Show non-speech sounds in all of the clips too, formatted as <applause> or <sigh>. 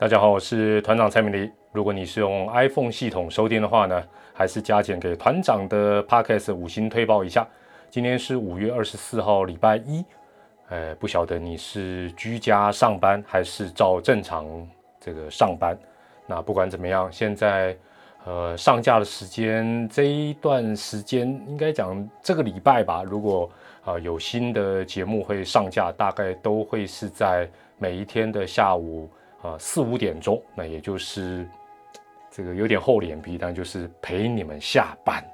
大家好，我是团长蔡明黎。如果你是用 iPhone 系统收听的话呢，还是加减给团长的 Podcast 五星推报一下。今天是五月二十四号，礼拜一。呃，不晓得你是居家上班还是照正常这个上班。那不管怎么样，现在呃上架的时间这一段时间，应该讲这个礼拜吧。如果啊有新的节目会上架，大概都会是在每一天的下午。啊，四五点钟，那也就是这个有点厚脸皮，但就是陪你们下班，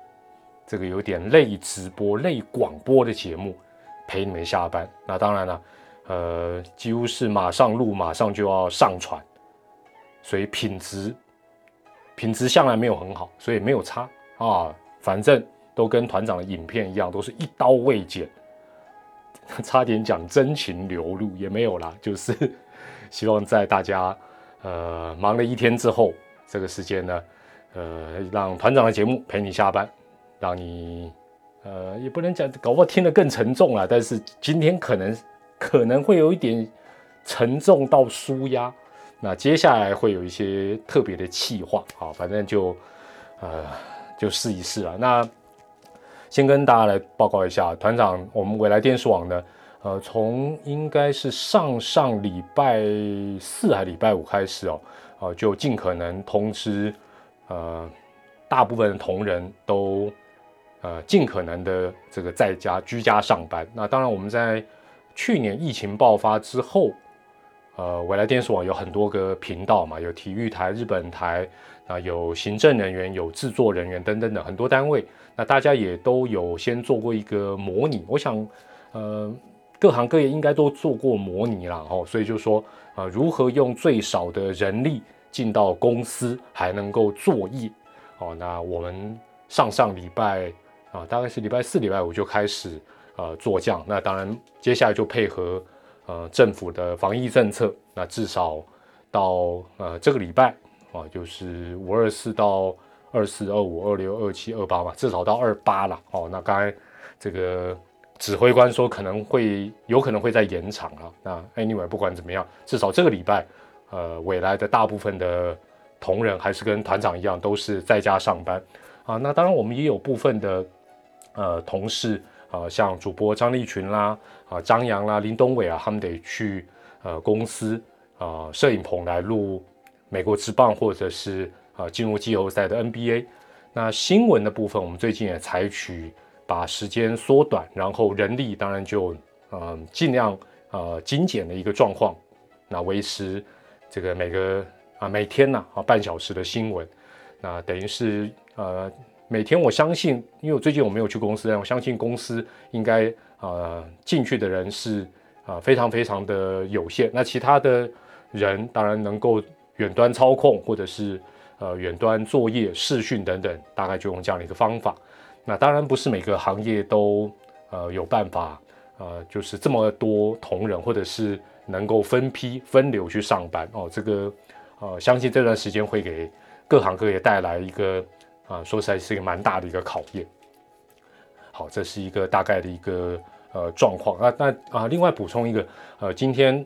这个有点类直播、类广播的节目，陪你们下班。那当然了，呃，几乎是马上录，马上就要上传，所以品质品质向来没有很好，所以没有差啊。反正都跟团长的影片一样，都是一刀未剪，<laughs> 差点讲真情流露也没有啦，就是。希望在大家呃忙了一天之后，这个时间呢，呃，让团长的节目陪你下班，让你呃也不能讲，搞不好听得更沉重了。但是今天可能可能会有一点沉重到舒压。那接下来会有一些特别的气话，好，反正就呃就试一试啊。那先跟大家来报告一下，团长，我们未来电视网呢。呃，从应该是上上礼拜四还礼拜五开始哦，呃，就尽可能通知，呃，大部分同仁都，呃，尽可能的这个在家居家上班。那当然，我们在去年疫情爆发之后，呃，未来电视网有很多个频道嘛，有体育台、日本台啊，有行政人员、有制作人员等等的很多单位。那大家也都有先做过一个模拟，我想，呃。各行各业应该都做过模拟了哦，所以就说啊，如何用最少的人力进到公司还能够作业哦？那我们上上礼拜啊，大概是礼拜四、礼拜五就开始呃做降。那当然，接下来就配合呃政府的防疫政策，那至少到呃这个礼拜啊，就是五二四到二四、二五、二六、二七、二八嘛，至少到二八了哦。那刚才这个。指挥官说可能会有可能会在延长啊。那 anyway 不管怎么样，至少这个礼拜，呃，未来的大部分的同仁还是跟团长一样，都是在家上班啊。那当然我们也有部分的呃同事啊，像主播张立群啦、啊张扬啦、林东伟啊，他们得去呃公司啊摄影棚来录美国之棒或者是啊进入季后赛的 NBA。那新闻的部分，我们最近也采取。把时间缩短，然后人力当然就呃尽量呃精简的一个状况，那维持这个每个啊每天呢啊半小时的新闻，那等于是呃每天我相信，因为我最近我没有去公司，但我相信公司应该呃进去的人是啊非常非常的有限，那其他的人当然能够远端操控或者是呃远端作业视讯等等，大概就用这样的一个方法。那当然不是每个行业都呃有办法呃，就是这么多同仁，或者是能够分批分流去上班哦。这个呃，相信这段时间会给各行各业带来一个啊，说实在是一个蛮大的一个考验。好，这是一个大概的一个呃状况那。那啊，另外补充一个呃，今天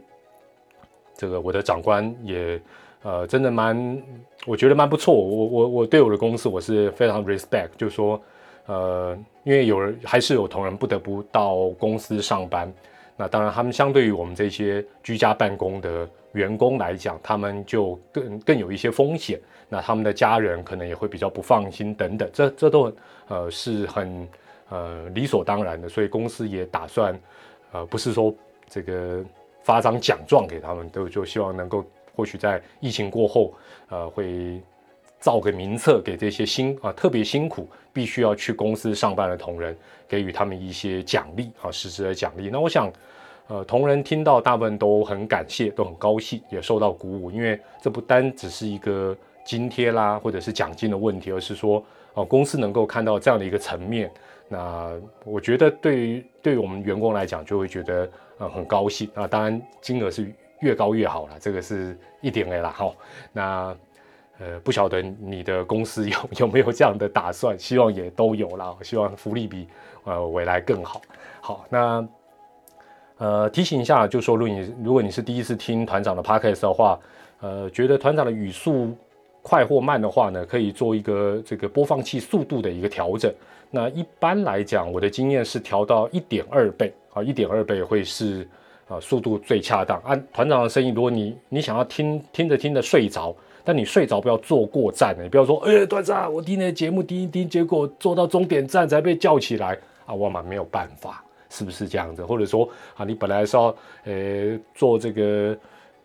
这个我的长官也呃，真的蛮，我觉得蛮不错。我我我对我的公司我是非常 respect，就是说。呃，因为有人还是有同仁不得不到公司上班，那当然他们相对于我们这些居家办公的员工来讲，他们就更更有一些风险，那他们的家人可能也会比较不放心等等，这这都呃是很呃理所当然的，所以公司也打算呃不是说这个发张奖状给他们，都就希望能够或许在疫情过后呃会。造个名册给这些辛啊特别辛苦必须要去公司上班的同仁，给予他们一些奖励啊实质的奖励。那我想，呃，同仁听到大部分都很感谢，都很高兴，也受到鼓舞，因为这不单只是一个津贴啦或者是奖金的问题，而是说哦公司能够看到这样的一个层面，那我觉得对于对于我们员工来讲就会觉得呃很高兴啊。当然金额是越高越好了，这个是一点 A 啦好。那呃，不晓得你的公司有 <laughs> 有没有这样的打算？希望也都有啦。希望福利比呃未来更好。好，那呃提醒一下，就说如果你如果你是第一次听团长的 podcast 的话，呃，觉得团长的语速快或慢的话呢，可以做一个这个播放器速度的一个调整。那一般来讲，我的经验是调到一点二倍啊，一点二倍会是啊速度最恰当。按团长的声音，如果你你想要听听着听着睡着，但你睡着不要坐过站，你不要说，哎，团长，我听你的节目听一听，结果坐到终点站才被叫起来啊，我嘛没有办法，是不是这样子？或者说啊，你本来是要呃坐这个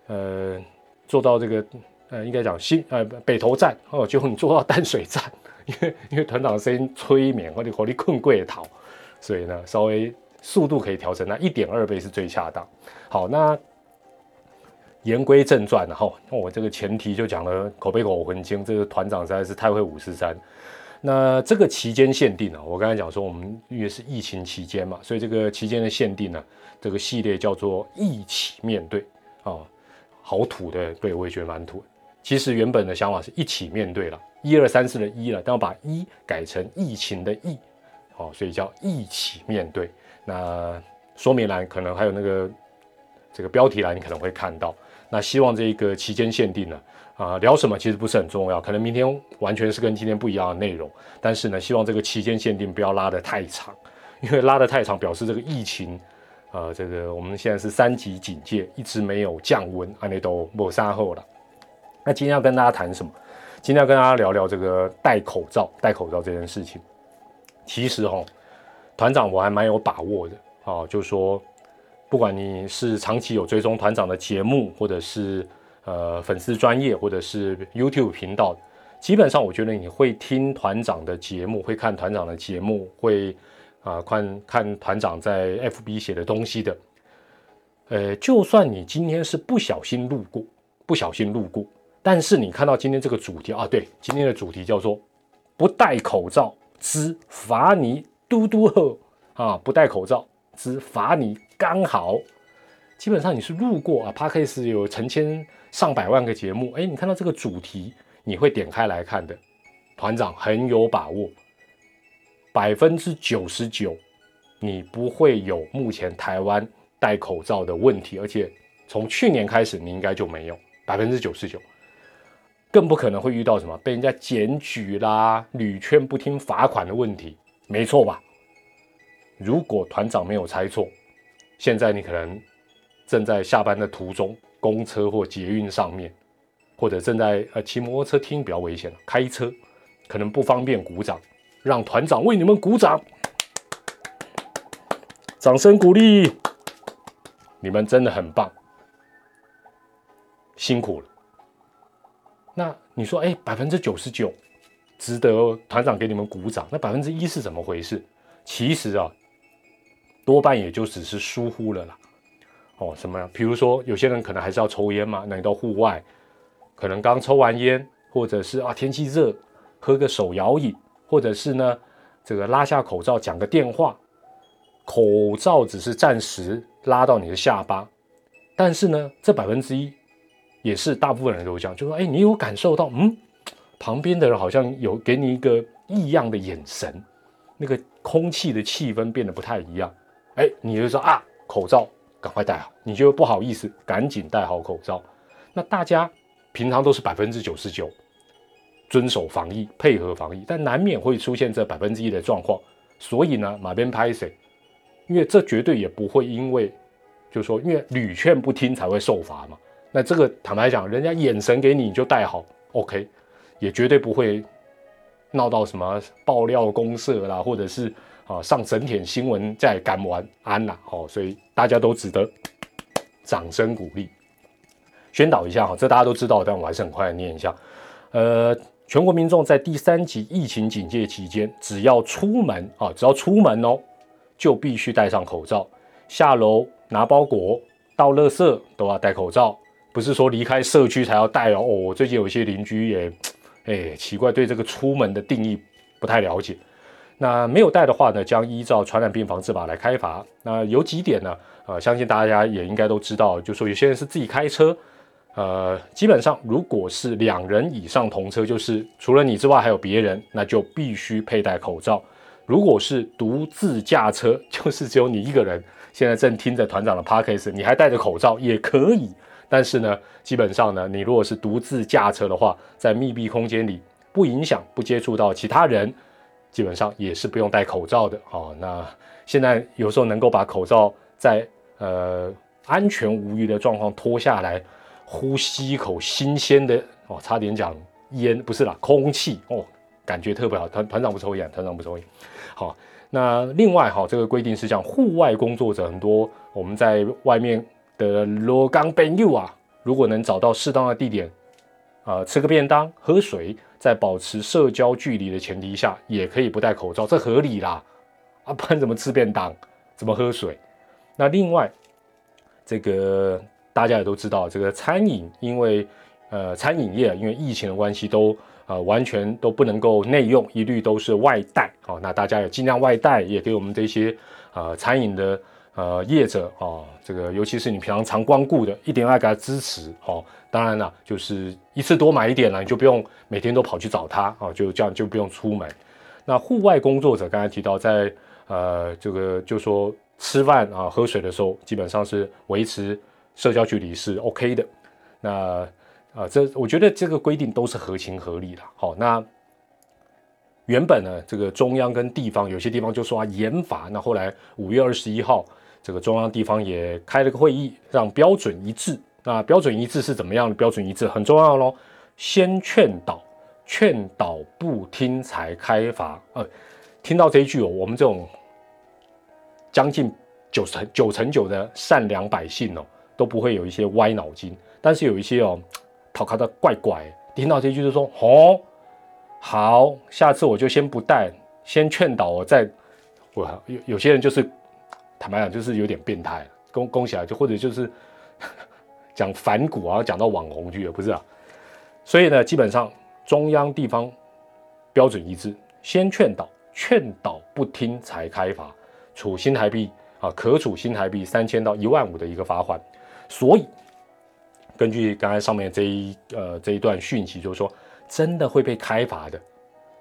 呃。坐到这个，呃，应该讲新呃北投站哦，结果你坐到淡水站，因为因为团长的声音催眠，或者火力困贵逃，所以呢，稍微速度可以调整，那一点二倍是最恰当。好，那言归正传了哈，我这个前提就讲了口碑口魂经，这个团长实在是太会五十三。那这个期间限定啊，我刚才讲说我们因为是疫情期间嘛，所以这个期间的限定呢，这个系列叫做一起面对啊。好土的，对我也觉得蛮土。其实原本的想法是一起面对了，一二三四的一了，但我把一改成疫情的疫，哦，所以叫一起面对。那说明栏可能还有那个这个标题栏，你可能会看到。那希望这个期间限定呢，啊，聊什么其实不是很重要，可能明天完全是跟今天不一样的内容。但是呢，希望这个期间限定不要拉得太长，因为拉得太长表示这个疫情。呃，这个我们现在是三级警戒，一直没有降温，安内都抹杀后了。那今天要跟大家谈什么？今天要跟大家聊聊这个戴口罩、戴口罩这件事情。其实哈，团长我还蛮有把握的啊，就是说，不管你是长期有追踪团长的节目，或者是呃粉丝专业，或者是 YouTube 频道，基本上我觉得你会听团长的节目，会看团长的节目，会。啊，看看团长在 FB 写的东西的，呃，就算你今天是不小心路过，不小心路过，但是你看到今天这个主题啊，对，今天的主题叫做不戴口罩之罚你嘟嘟呵啊，不戴口罩之罚你刚好，基本上你是路过啊 p a r k a s 有成千上百万个节目，哎，你看到这个主题，你会点开来看的，团长很有把握。百分之九十九，你不会有目前台湾戴口罩的问题，而且从去年开始，你应该就没有百分之九十九，更不可能会遇到什么被人家检举啦、屡劝不听、罚款的问题，没错吧？如果团长没有猜错，现在你可能正在下班的途中，公车或捷运上面，或者正在呃骑摩托车听比较危险了，开车可能不方便鼓掌。让团长为你们鼓掌，掌声鼓励，你们真的很棒，辛苦了。那你说，哎，百分之九十九值得团长给你们鼓掌，那百分之一是怎么回事？其实啊，多半也就只是疏忽了啦。哦，什么？比如说，有些人可能还是要抽烟嘛，那你到户外，可能刚抽完烟，或者是啊天气热，喝个手摇饮。或者是呢，这个拉下口罩讲个电话，口罩只是暂时拉到你的下巴，但是呢，这百分之一也是大部分人都这样，就说，哎，你有感受到，嗯，旁边的人好像有给你一个异样的眼神，那个空气的气氛变得不太一样，哎，你就说啊，口罩赶快戴好，你就不好意思，赶紧戴好口罩。那大家平常都是百分之九十九。遵守防疫，配合防疫，但难免会出现这百分之一的状况。所以呢，马边拍谁？因为这绝对也不会因为，就是说，因为屡劝不听才会受罚嘛。那这个坦白讲，人家眼神给你，你就戴好，OK，也绝对不会闹到什么爆料公社啦，或者是啊上整天新闻再敢玩安啦。哦，所以大家都值得掌声鼓励，宣导一下哈。这大家都知道，但我还是很快的念一下，呃。全国民众在第三级疫情警戒期间，只要出门啊，只要出门哦，就必须戴上口罩。下楼拿包裹、到垃圾都要戴口罩，不是说离开社区才要戴哦。哦，最近有一些邻居也，哎，奇怪，对这个出门的定义不太了解。那没有戴的话呢，将依照传染病防治法来开罚。那有几点呢？呃，相信大家也应该都知道，就说有些人是自己开车。呃，基本上，如果是两人以上同车，就是除了你之外还有别人，那就必须佩戴口罩。如果是独自驾车，就是只有你一个人，现在正听着团长的 p a r k a s 你还戴着口罩也可以，但是呢，基本上呢，你如果是独自驾车的话，在密闭空间里不影响、不接触到其他人，基本上也是不用戴口罩的。哦，那现在有时候能够把口罩在呃安全无虞的状况脱下来，呼吸一口新鲜的哦，差点讲烟不是啦，空气哦，感觉特别好。团团长不抽烟，团长不抽烟。好。那另外哈，这个规定是讲户外工作者很多，我们在外面的罗岗朋友啊，如果能找到适当的地点，啊，吃个便当、喝水，在保持社交距离的前提下，也可以不戴口罩，这合理啦。啊，不然怎么吃便当，怎么喝水？那另外，这个大家也都知道，这个餐饮，因为呃，餐饮业因为疫情的关系都。啊，完全都不能够内用，一律都是外带。好，那大家也尽量外带，也给我们这些呃餐饮的呃业者啊，这个尤其是你平常常光顾的，一定要给他支持。哦，当然了，就是一次多买一点了，你就不用每天都跑去找他啊，就这样就不用出门。那户外工作者刚才提到，在呃这个就说吃饭啊、喝水的时候，基本上是维持社交距离是 OK 的。那啊，这我觉得这个规定都是合情合理的。好，那原本呢，这个中央跟地方有些地方就说啊严罚，那后来五月二十一号，这个中央地方也开了个会议，让标准一致。那标准一致是怎么样的？标准一致很重要喽，先劝导，劝导不听才开罚。呃，听到这一句哦，我们这种将近九成九成九的善良百姓哦，都不会有一些歪脑筋，但是有一些哦。讨卡的怪怪，听到这一句就说：“哦，好，下次我就先不带，先劝导我再。”我有有些人就是坦白讲，就是有点变态，恭恭喜啊，就或者就是讲反骨啊，讲到网红去了，不是啊？所以呢，基本上中央地方标准一致，先劝导，劝导不听才开罚，处新台币啊，可处新台币三千到一万五的一个罚款，所以。根据刚才上面这一呃这一段讯息，就是说，真的会被开罚的，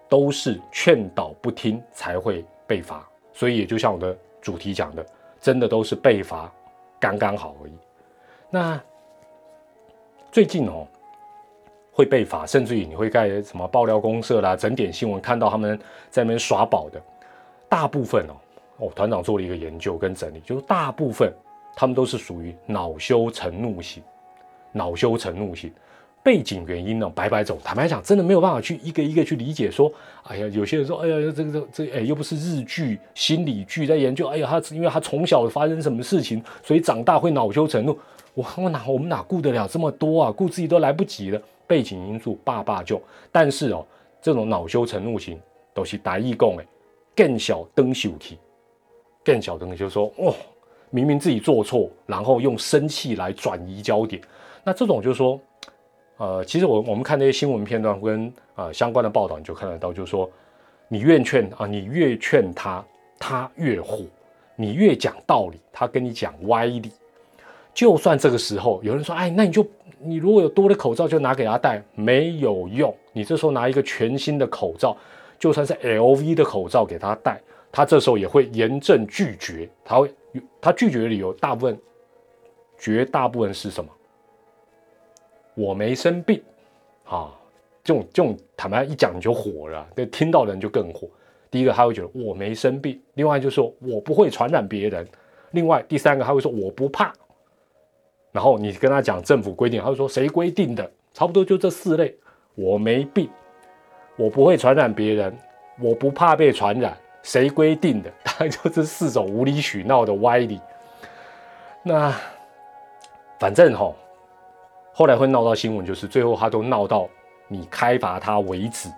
都是劝导不听才会被罚。所以也就像我的主题讲的，真的都是被罚刚刚好而已。那最近哦，会被罚，甚至于你会盖什么爆料公社啦、整点新闻看到他们在那边耍宝的，大部分哦哦，团长做了一个研究跟整理，就是大部分他们都是属于恼羞成怒型。恼羞成怒型，背景原因呢？白白走，坦白讲，真的没有办法去一个一个去理解。说，哎呀，有些人说，哎呀，这个这这，哎，又不是日剧、心理剧在研究。哎呀，他因为他从小发生什么事情，所以长大会恼羞成怒。我我哪我们哪顾得了这么多啊？顾自己都来不及了。背景因素，爸爸就。但是哦，这种恼羞成怒型都是大义共哎，更小灯秀气，更小灯就说，哦，明明自己做错，然后用生气来转移焦点。那这种就是说，呃，其实我我们看那些新闻片段跟呃相关的报道，你就看得到，就是说，你越劝啊，你越劝他，他越火；你越讲道理，他跟你讲歪理。就算这个时候有人说，哎，那你就你如果有多的口罩，就拿给他戴，没有用。你这时候拿一个全新的口罩，就算是 LV 的口罩给他戴，他这时候也会严正拒绝。他会他拒绝的理由，大部分绝大部分是什么？我没生病，啊，这种这种坦白一讲就火了，对，听到的人就更火。第一个他会觉得我没生病，另外就是说我不会传染别人，另外第三个他会说我不怕。然后你跟他讲政府规定，他会说谁规定的？差不多就这四类，我没病，我不会传染别人，我不怕被传染，谁规定的？<laughs> 大概就这四种无理取闹的歪理。那反正哈。后来会闹到新闻，就是最后他都闹到你开罚他为止。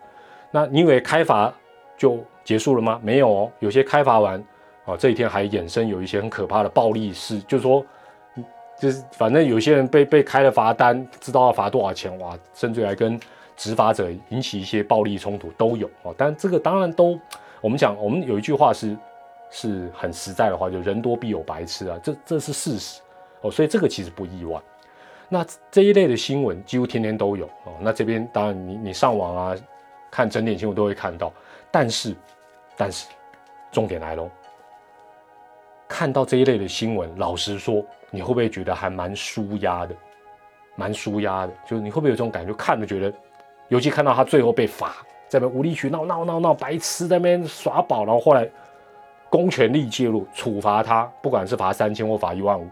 那你以为开罚就结束了吗？没有哦，有些开罚完啊，这一天还衍生有一些很可怕的暴力事，就是说，就是反正有些人被被开了罚单，知道要罚多少钱哇，甚至还跟执法者引起一些暴力冲突都有哦。但这个当然都，我们讲我们有一句话是是很实在的话，就人多必有白痴啊，这这是事实哦，所以这个其实不意外。那这一类的新闻几乎天天都有哦。那这边当然你你上网啊，看整点新闻都会看到。但是，但是，重点来喽。看到这一类的新闻，老实说，你会不会觉得还蛮舒压的？蛮舒压的。就是你会不会有这种感觉？看着觉得，尤其看到他最后被罚，在那无理取闹闹闹闹，白痴在那边耍宝，然后后来公权力介入处罚他，不管是罚三千或罚一万五，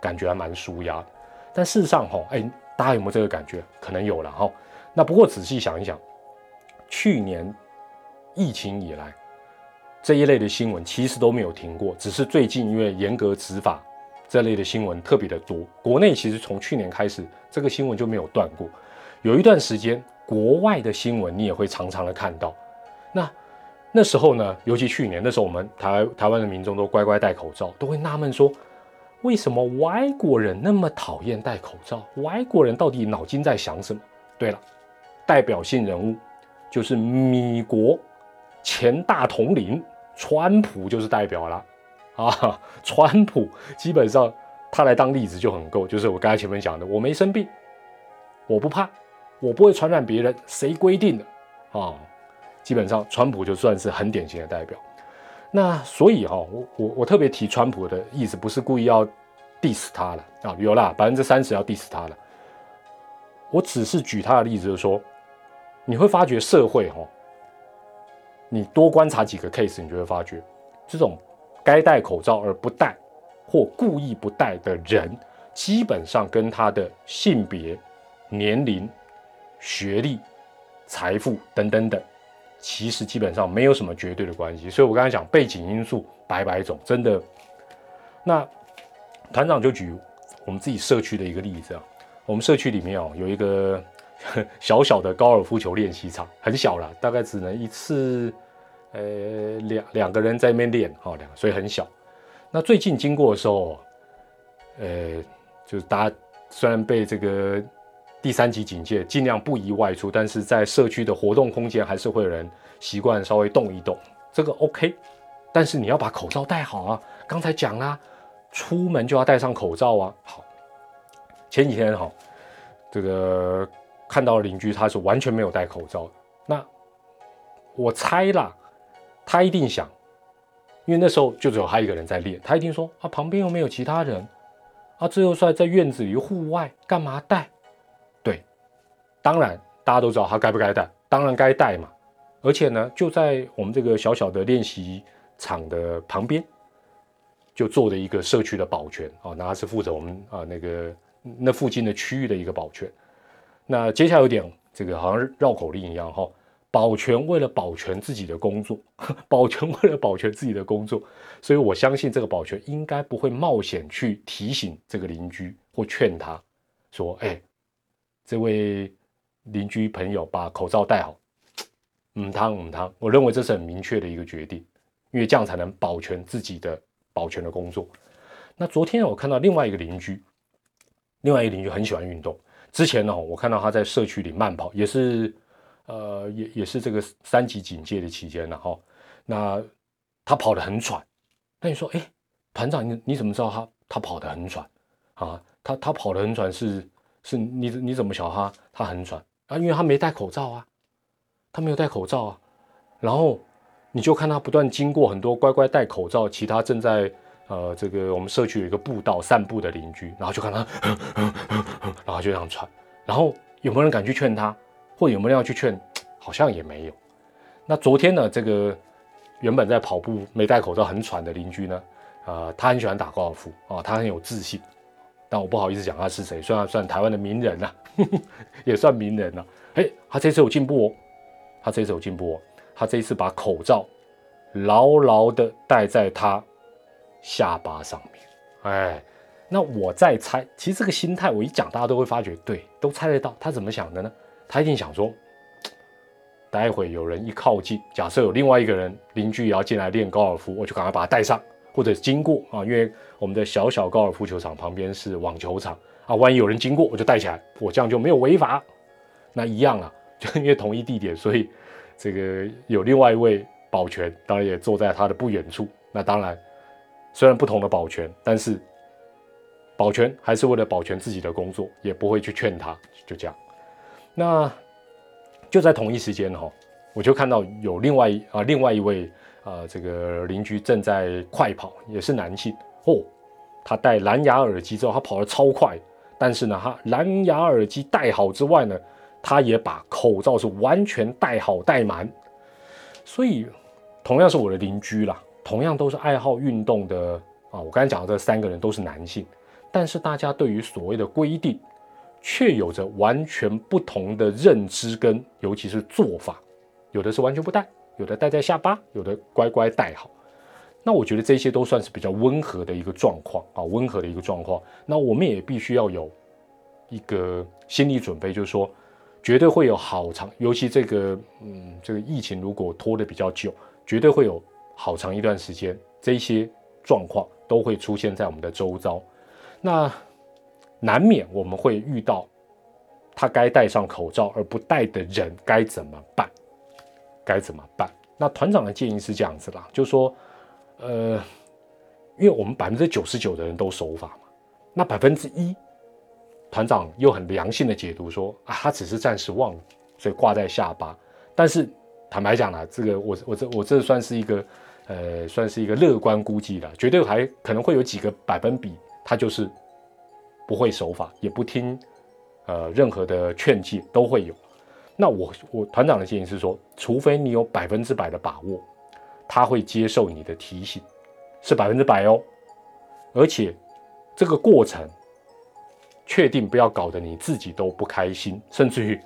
感觉还蛮舒压。但事实上，哈，哎，大家有没有这个感觉？可能有了哈。那不过仔细想一想，去年疫情以来。这一类的新闻其实都没有停过，只是最近因为严格执法，这类的新闻特别的多。国内其实从去年开始，这个新闻就没有断过。有一段时间，国外的新闻你也会常常的看到。那那时候呢，尤其去年那时候，我们台台湾的民众都乖乖戴口罩，都会纳闷说，为什么外国人那么讨厌戴口罩？外国人到底脑筋在想什么？对了，代表性人物就是米国前大统领。川普就是代表了啊！<laughs> 川普基本上他来当例子就很够，就是我刚才前面讲的，我没生病，我不怕，我不会传染别人，谁规定的啊？基本上川普就算是很典型的代表。那所以哈，我我我特别提川普的意思，不是故意要 diss 他了啊，有啦，百分之三十要 diss 他了。我只是举他的例子，就是说你会发觉社会哈。你多观察几个 case，你就会发觉，这种该戴口罩而不戴，或故意不戴的人，基本上跟他的性别、年龄、学历、财富等等等，其实基本上没有什么绝对的关系。所以我刚才讲背景因素百百种，真的。那团长就举我们自己社区的一个例子啊，我们社区里面哦有一个。<laughs> 小小的高尔夫球练习场很小了，大概只能一次，呃，两两个人在那边练，哈，两，所以很小。那最近经过的时候，呃，就是大家虽然被这个第三级警戒，尽量不宜外出，但是在社区的活动空间还是会有人习惯稍微动一动，这个 OK。但是你要把口罩戴好啊，刚才讲啦，出门就要戴上口罩啊。好，前几天哈，这个。看到邻居他是完全没有戴口罩，那我猜啦，他一定想，因为那时候就只有他一个人在练，他一定说啊，旁边又没有其他人，啊，最后在在院子里户外干嘛戴？对，当然大家都知道他该不该戴，当然该戴嘛，而且呢，就在我们这个小小的练习场的旁边，就做的一个社区的保全啊，那他是负责我们啊那个那附近的区域的一个保全。那接下来有点这个好像绕口令一样哈，保全为了保全自己的工作，<laughs> 保全为了保全自己的工作，所以我相信这个保全应该不会冒险去提醒这个邻居或劝他说：“哎，这位邻居朋友把口罩戴好。”嗯，汤嗯汤，我认为这是很明确的一个决定，因为这样才能保全自己的保全的工作。那昨天我看到另外一个邻居，另外一个邻居很喜欢运动。之前呢，我看到他在社区里慢跑，也是，呃，也也是这个三级警戒的期间了哈。那他跑得很喘，那你说，哎，团长，你你怎么知道他他跑得很喘啊？他他跑得很喘是是，你你怎么晓得他他很喘啊？因为他没戴口罩啊，他没有戴口罩啊。然后你就看他不断经过很多乖乖戴口罩，其他正在。呃，这个我们社区有一个步道散步的邻居，然后就看他，<laughs> 然后就这样喘，然后有没有人敢去劝他，或者有没有人要去劝？好像也没有。那昨天呢，这个原本在跑步没戴口罩很喘的邻居呢，啊，他很喜欢打高尔夫啊，他很有自信，但我不好意思讲他是谁，虽然算台湾的名人呐，<laughs> 也算名人呐。哎，他这次有进步哦，他这次有进步哦，他这一次把口罩牢牢的戴在他。下巴上面，哎，那我在猜，其实这个心态我一讲，大家都会发觉，对，都猜得到他怎么想的呢？他一定想说，待会有人一靠近，假设有另外一个人邻居也要进来练高尔夫，我就赶快把他带上，或者经过啊，因为我们的小小高尔夫球场旁边是网球场啊，万一有人经过，我就带起来，我这样就没有违法。那一样啊，<laughs> 就因为同一地点，所以这个有另外一位保全，当然也坐在他的不远处。那当然。虽然不同的保全，但是保全还是为了保全自己的工作，也不会去劝他，就这样。那就在同一时间哈，我就看到有另外啊另外一位啊这个邻居正在快跑，也是男性哦。他戴蓝牙耳机之后，他跑得超快，但是呢，他蓝牙耳机戴好之外呢，他也把口罩是完全戴好戴满。所以，同样是我的邻居啦，同样都是爱好运动的啊。我刚才讲的这三个人都是男性，但是大家对于所谓的规定，却有着完全不同的认知跟尤其是做法。有的是完全不戴，有的戴在下巴，有的乖乖戴好。那我觉得这些都算是比较温和的一个状况啊，温和的一个状况。那我们也必须要有一个心理准备，就是说，绝对会有好长，尤其这个，嗯，这个疫情如果拖得比较久，绝对会有好长一段时间，这些状况都会出现在我们的周遭。那难免我们会遇到他该戴上口罩而不戴的人该怎么办？该怎么办？那团长的建议是这样子啦，就说。呃，因为我们百分之九十九的人都守法嘛，那百分之一，团长又很良性的解读说啊，他只是暂时忘了，所以挂在下巴。但是坦白讲啦，这个我我这我这算是一个呃，算是一个乐观估计了，绝对还可能会有几个百分比，他就是不会守法，也不听呃任何的劝诫，都会有。那我我团长的建议是说，除非你有百分之百的把握。他会接受你的提醒，是百分之百哦，而且这个过程确定不要搞得你自己都不开心，甚至于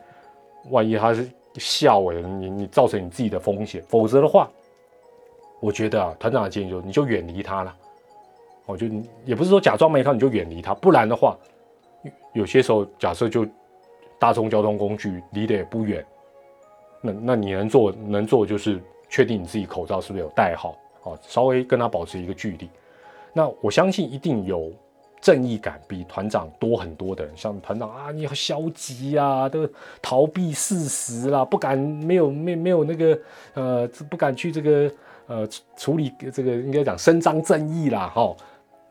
万一他是笑哎，你你造成你自己的风险，否则的话，我觉得啊，团长的建议就你就远离他了，哦就也不是说假装没看你就远离他，不然的话，有些时候假设就大众交通工具离得也不远，那那你能做能做就是。确定你自己口罩是不是有戴好，哦，稍微跟他保持一个距离。那我相信一定有正义感比团长多很多的人，像团长啊，你好消极呀，都逃避事实啦，不敢没有没没有那个呃，不敢去这个呃处理这个应该讲伸张正义啦，哈。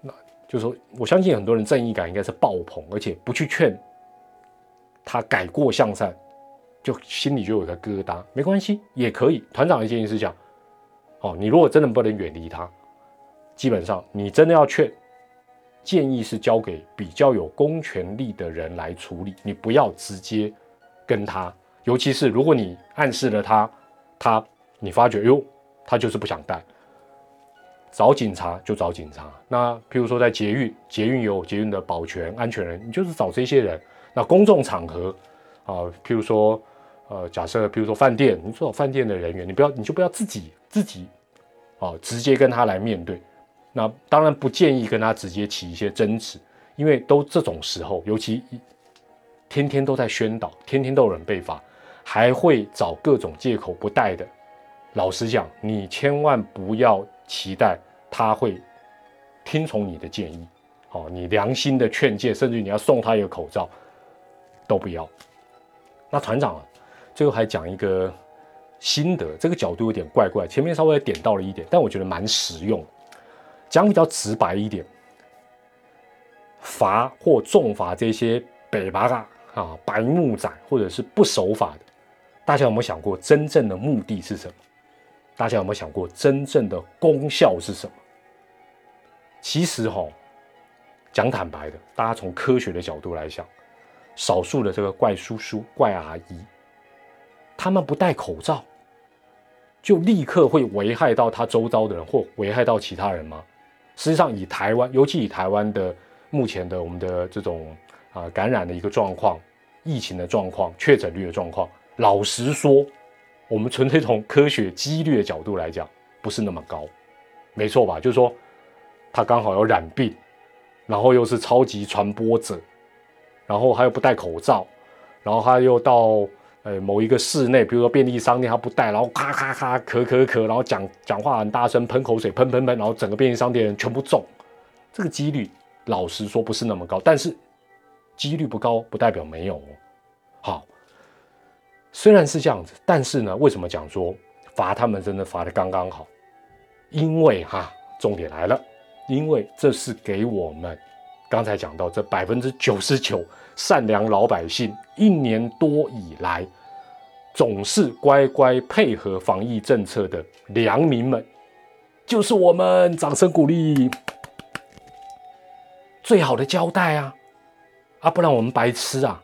那就说我相信很多人正义感应该是爆棚，而且不去劝他改过向善。就心里就有个疙瘩，没关系，也可以。团长的建议是讲，哦，你如果真的不能远离他，基本上你真的要劝，建议是交给比较有公权力的人来处理，你不要直接跟他。尤其是如果你暗示了他，他你发觉哟，他就是不想带，找警察就找警察。那譬如说在捷运，捷运有捷运的保全安全人，你就是找这些人。那公众场合啊，譬如说。呃，假设譬如说饭店，你找饭店的人员，你不要，你就不要自己自己，啊，直接跟他来面对。那当然不建议跟他直接起一些争执，因为都这种时候，尤其天天都在宣导，天天都有人被罚，还会找各种借口不带的。老实讲，你千万不要期待他会听从你的建议，好，你良心的劝诫，甚至你要送他一个口罩，都不要。那团长啊。最后还讲一个心得，这个角度有点怪怪，前面稍微点到了一点，但我觉得蛮实用。讲比较直白一点，罚或重罚这些北巴嘎啊、白木仔或者是不守法的，大家有没有想过真正的目的是什么？大家有没有想过真正的功效是什么？其实哈，讲坦白的，大家从科学的角度来想，少数的这个怪叔叔、怪阿姨。他们不戴口罩，就立刻会危害到他周遭的人，或危害到其他人吗？实际上，以台湾，尤其以台湾的目前的我们的这种啊感染的一个状况、疫情的状况、确诊率的状况，老实说，我们纯粹从科学几率的角度来讲，不是那么高，没错吧？就是说，他刚好有染病，然后又是超级传播者，然后他又不戴口罩，然后他又到。呃，某一个室内，比如说便利商店，他不戴，然后咔咔咔咳咳咳，然后讲讲话很大声，喷口水，喷喷喷，然后整个便利商店人全部中，这个几率老实说不是那么高，但是几率不高不代表没有哦。虽然是这样子，但是呢，为什么讲说罚他们真的罚的刚刚好？因为哈，重点来了，因为这是给我们刚才讲到这百分之九十九。善良老百姓一年多以来，总是乖乖配合防疫政策的良民们，就是我们掌声鼓励，最好的交代啊！啊，不然我们白吃啊！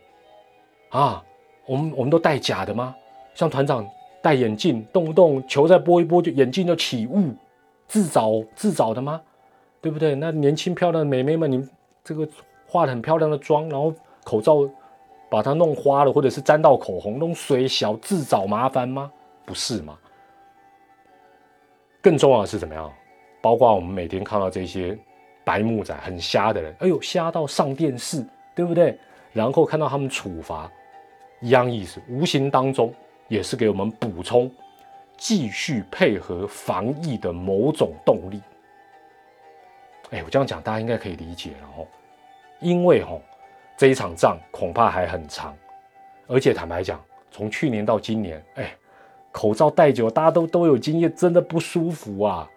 啊，我们我们都戴假的吗？像团长戴眼镜，动不动球再拨一拨就眼镜就起雾，自找自找的吗？对不对？那年轻漂亮的美眉们，你这个化的很漂亮的妆，然后口罩把它弄花了，或者是沾到口红，弄水小自找麻烦吗？不是吗？更重要的是怎么样？包括我们每天看到这些白目仔很瞎的人，哎呦，瞎到上电视，对不对？然后看到他们处罚，一样意思，无形当中也是给我们补充继续配合防疫的某种动力。哎，我这样讲大家应该可以理解了哦，因为吼这一场仗恐怕还很长，而且坦白讲，从去年到今年，哎，口罩戴久，大家都都有经验，真的不舒服啊。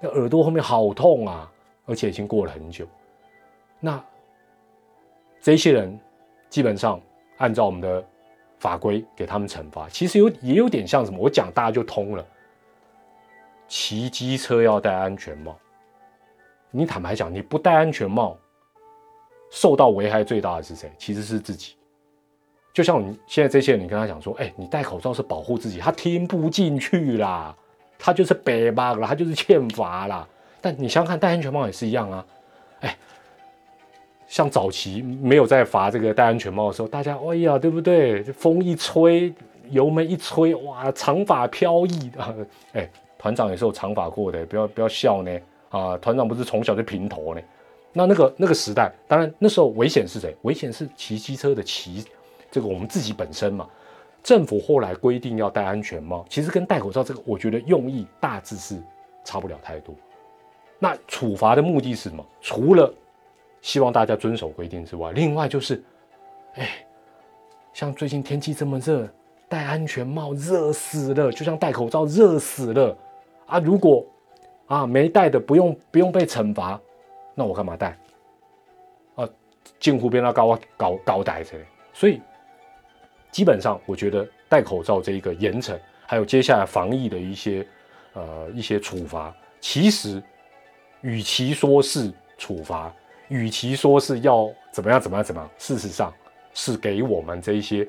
那耳朵后面好痛啊，而且已经过了很久。那这些人基本上按照我们的法规给他们惩罚，其实有也有点像什么？我讲大家就通了。骑机车要戴安全帽，你坦白讲，你不戴安全帽，受到危害最大的是谁？其实是自己。就像你现在这些人，你跟他讲说：“哎，你戴口罩是保护自己。”他听不进去啦。他就是白吧了，他就是欠罚啦。但你想想看，戴安全帽也是一样啊。像早期没有在罚这个戴安全帽的时候，大家哎呀，对不对？风一吹，油门一吹，哇，长发飘逸的。<laughs> 哎，团长也是有长发过的，不要不要笑呢。啊，团长不是从小就平头呢。那那个那个时代，当然那时候危险是谁？危险是骑机车的骑，这个我们自己本身嘛。政府后来规定要戴安全帽，其实跟戴口罩这个，我觉得用意大致是差不了太多。那处罚的目的是什么？除了希望大家遵守规定之外，另外就是，哎，像最近天气这么热，戴安全帽热死了，就像戴口罩热死了啊！如果啊没戴的不用不用被惩罚，那我干嘛戴？啊，近乎变到高高高戴着，所以。基本上，我觉得戴口罩这一个严惩，还有接下来防疫的一些呃一些处罚，其实与其说是处罚，与其说是要怎么样怎么样怎么样，事实上是给我们这一些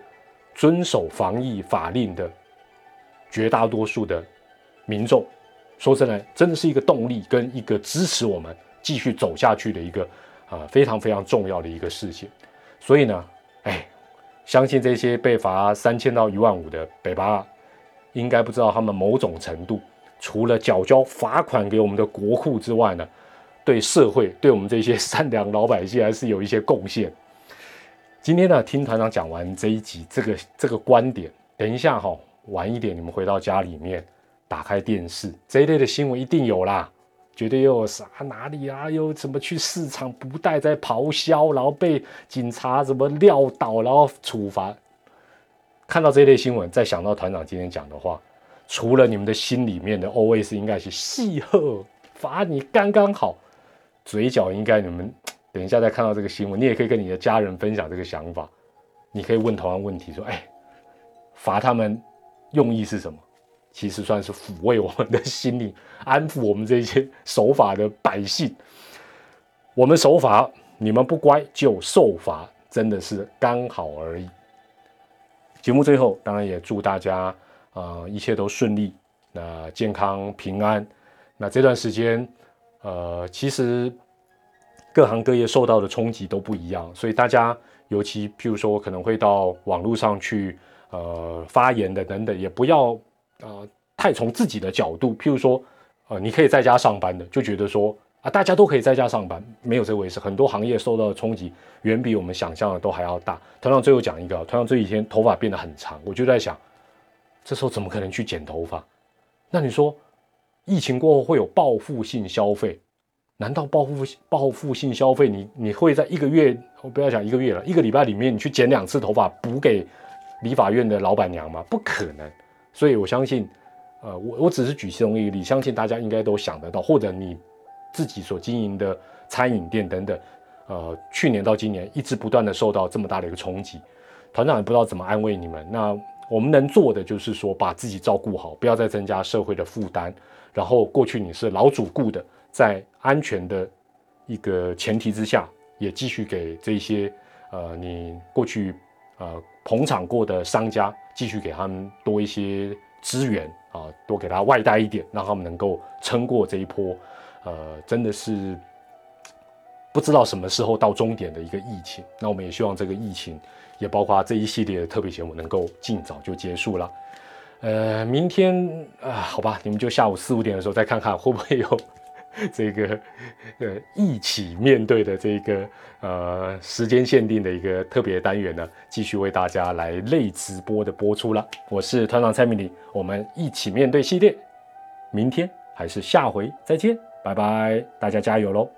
遵守防疫法令的绝大多数的民众，说真的，真的是一个动力跟一个支持我们继续走下去的一个啊非常非常重要的一个事情。所以呢，哎。相信这些被罚三千到一万五的北巴，应该不知道他们某种程度，除了缴交罚款给我们的国库之外呢，对社会、<laughs> 对我们这些善良老百姓还是有一些贡献。今天呢，听团长讲完这一集，这个这个观点，等一下哈，晚一点你们回到家里面，打开电视，这一类的新闻一定有啦。绝对又有啥哪里啊？又怎么去市场不带在咆哮，然后被警察怎么撂倒，然后处罚？看到这一类新闻，再想到团长今天讲的话，除了你们的心里面的 OS 应该是戏呵罚你刚刚好，嘴角应该你们等一下再看到这个新闻，你也可以跟你的家人分享这个想法。你可以问同样问题说：“哎，罚他们用意是什么？”其实算是抚慰我们的心灵，安抚我们这些守法的百姓。我们守法，你们不乖就受罚，真的是刚好而已。节目最后，当然也祝大家啊一切都顺利，那健康平安。那这段时间，呃，其实各行各业受到的冲击都不一样，所以大家尤其譬如说可能会到网络上去呃发言的等等，也不要。啊，太从自己的角度，譬如说，呃，你可以在家上班的，就觉得说啊，大家都可以在家上班，没有这回事。很多行业受到的冲击远比我们想象的都还要大。团长最后讲一个，团长这几天头发变得很长，我就在想，这时候怎么可能去剪头发？那你说，疫情过后会有报复性消费？难道报复报复性消费，你你会在一个月，我不要讲一个月了，一个礼拜里面你去剪两次头发补给理发院的老板娘吗？不可能。所以，我相信，呃，我我只是举其中一个例，相信大家应该都想得到，或者你自己所经营的餐饮店等等，呃，去年到今年一直不断的受到这么大的一个冲击，团长也不知道怎么安慰你们。那我们能做的就是说，把自己照顾好，不要再增加社会的负担。然后，过去你是老主顾的，在安全的一个前提之下，也继续给这些呃，你过去呃捧场过的商家，继续给他们多一些资源啊，多给他外带一点，让他们能够撑过这一波，呃，真的是不知道什么时候到终点的一个疫情。那我们也希望这个疫情，也包括这一系列的特别节目，能够尽早就结束了。呃，明天啊，好吧，你们就下午四五点的时候再看看会不会有这个呃一起面对的这个呃时间限定的一个特别单元呢，继续为大家来类直播的播出了。我是团长蔡明礼，我们一起面对系列，明天还是下回再见，拜拜，大家加油喽！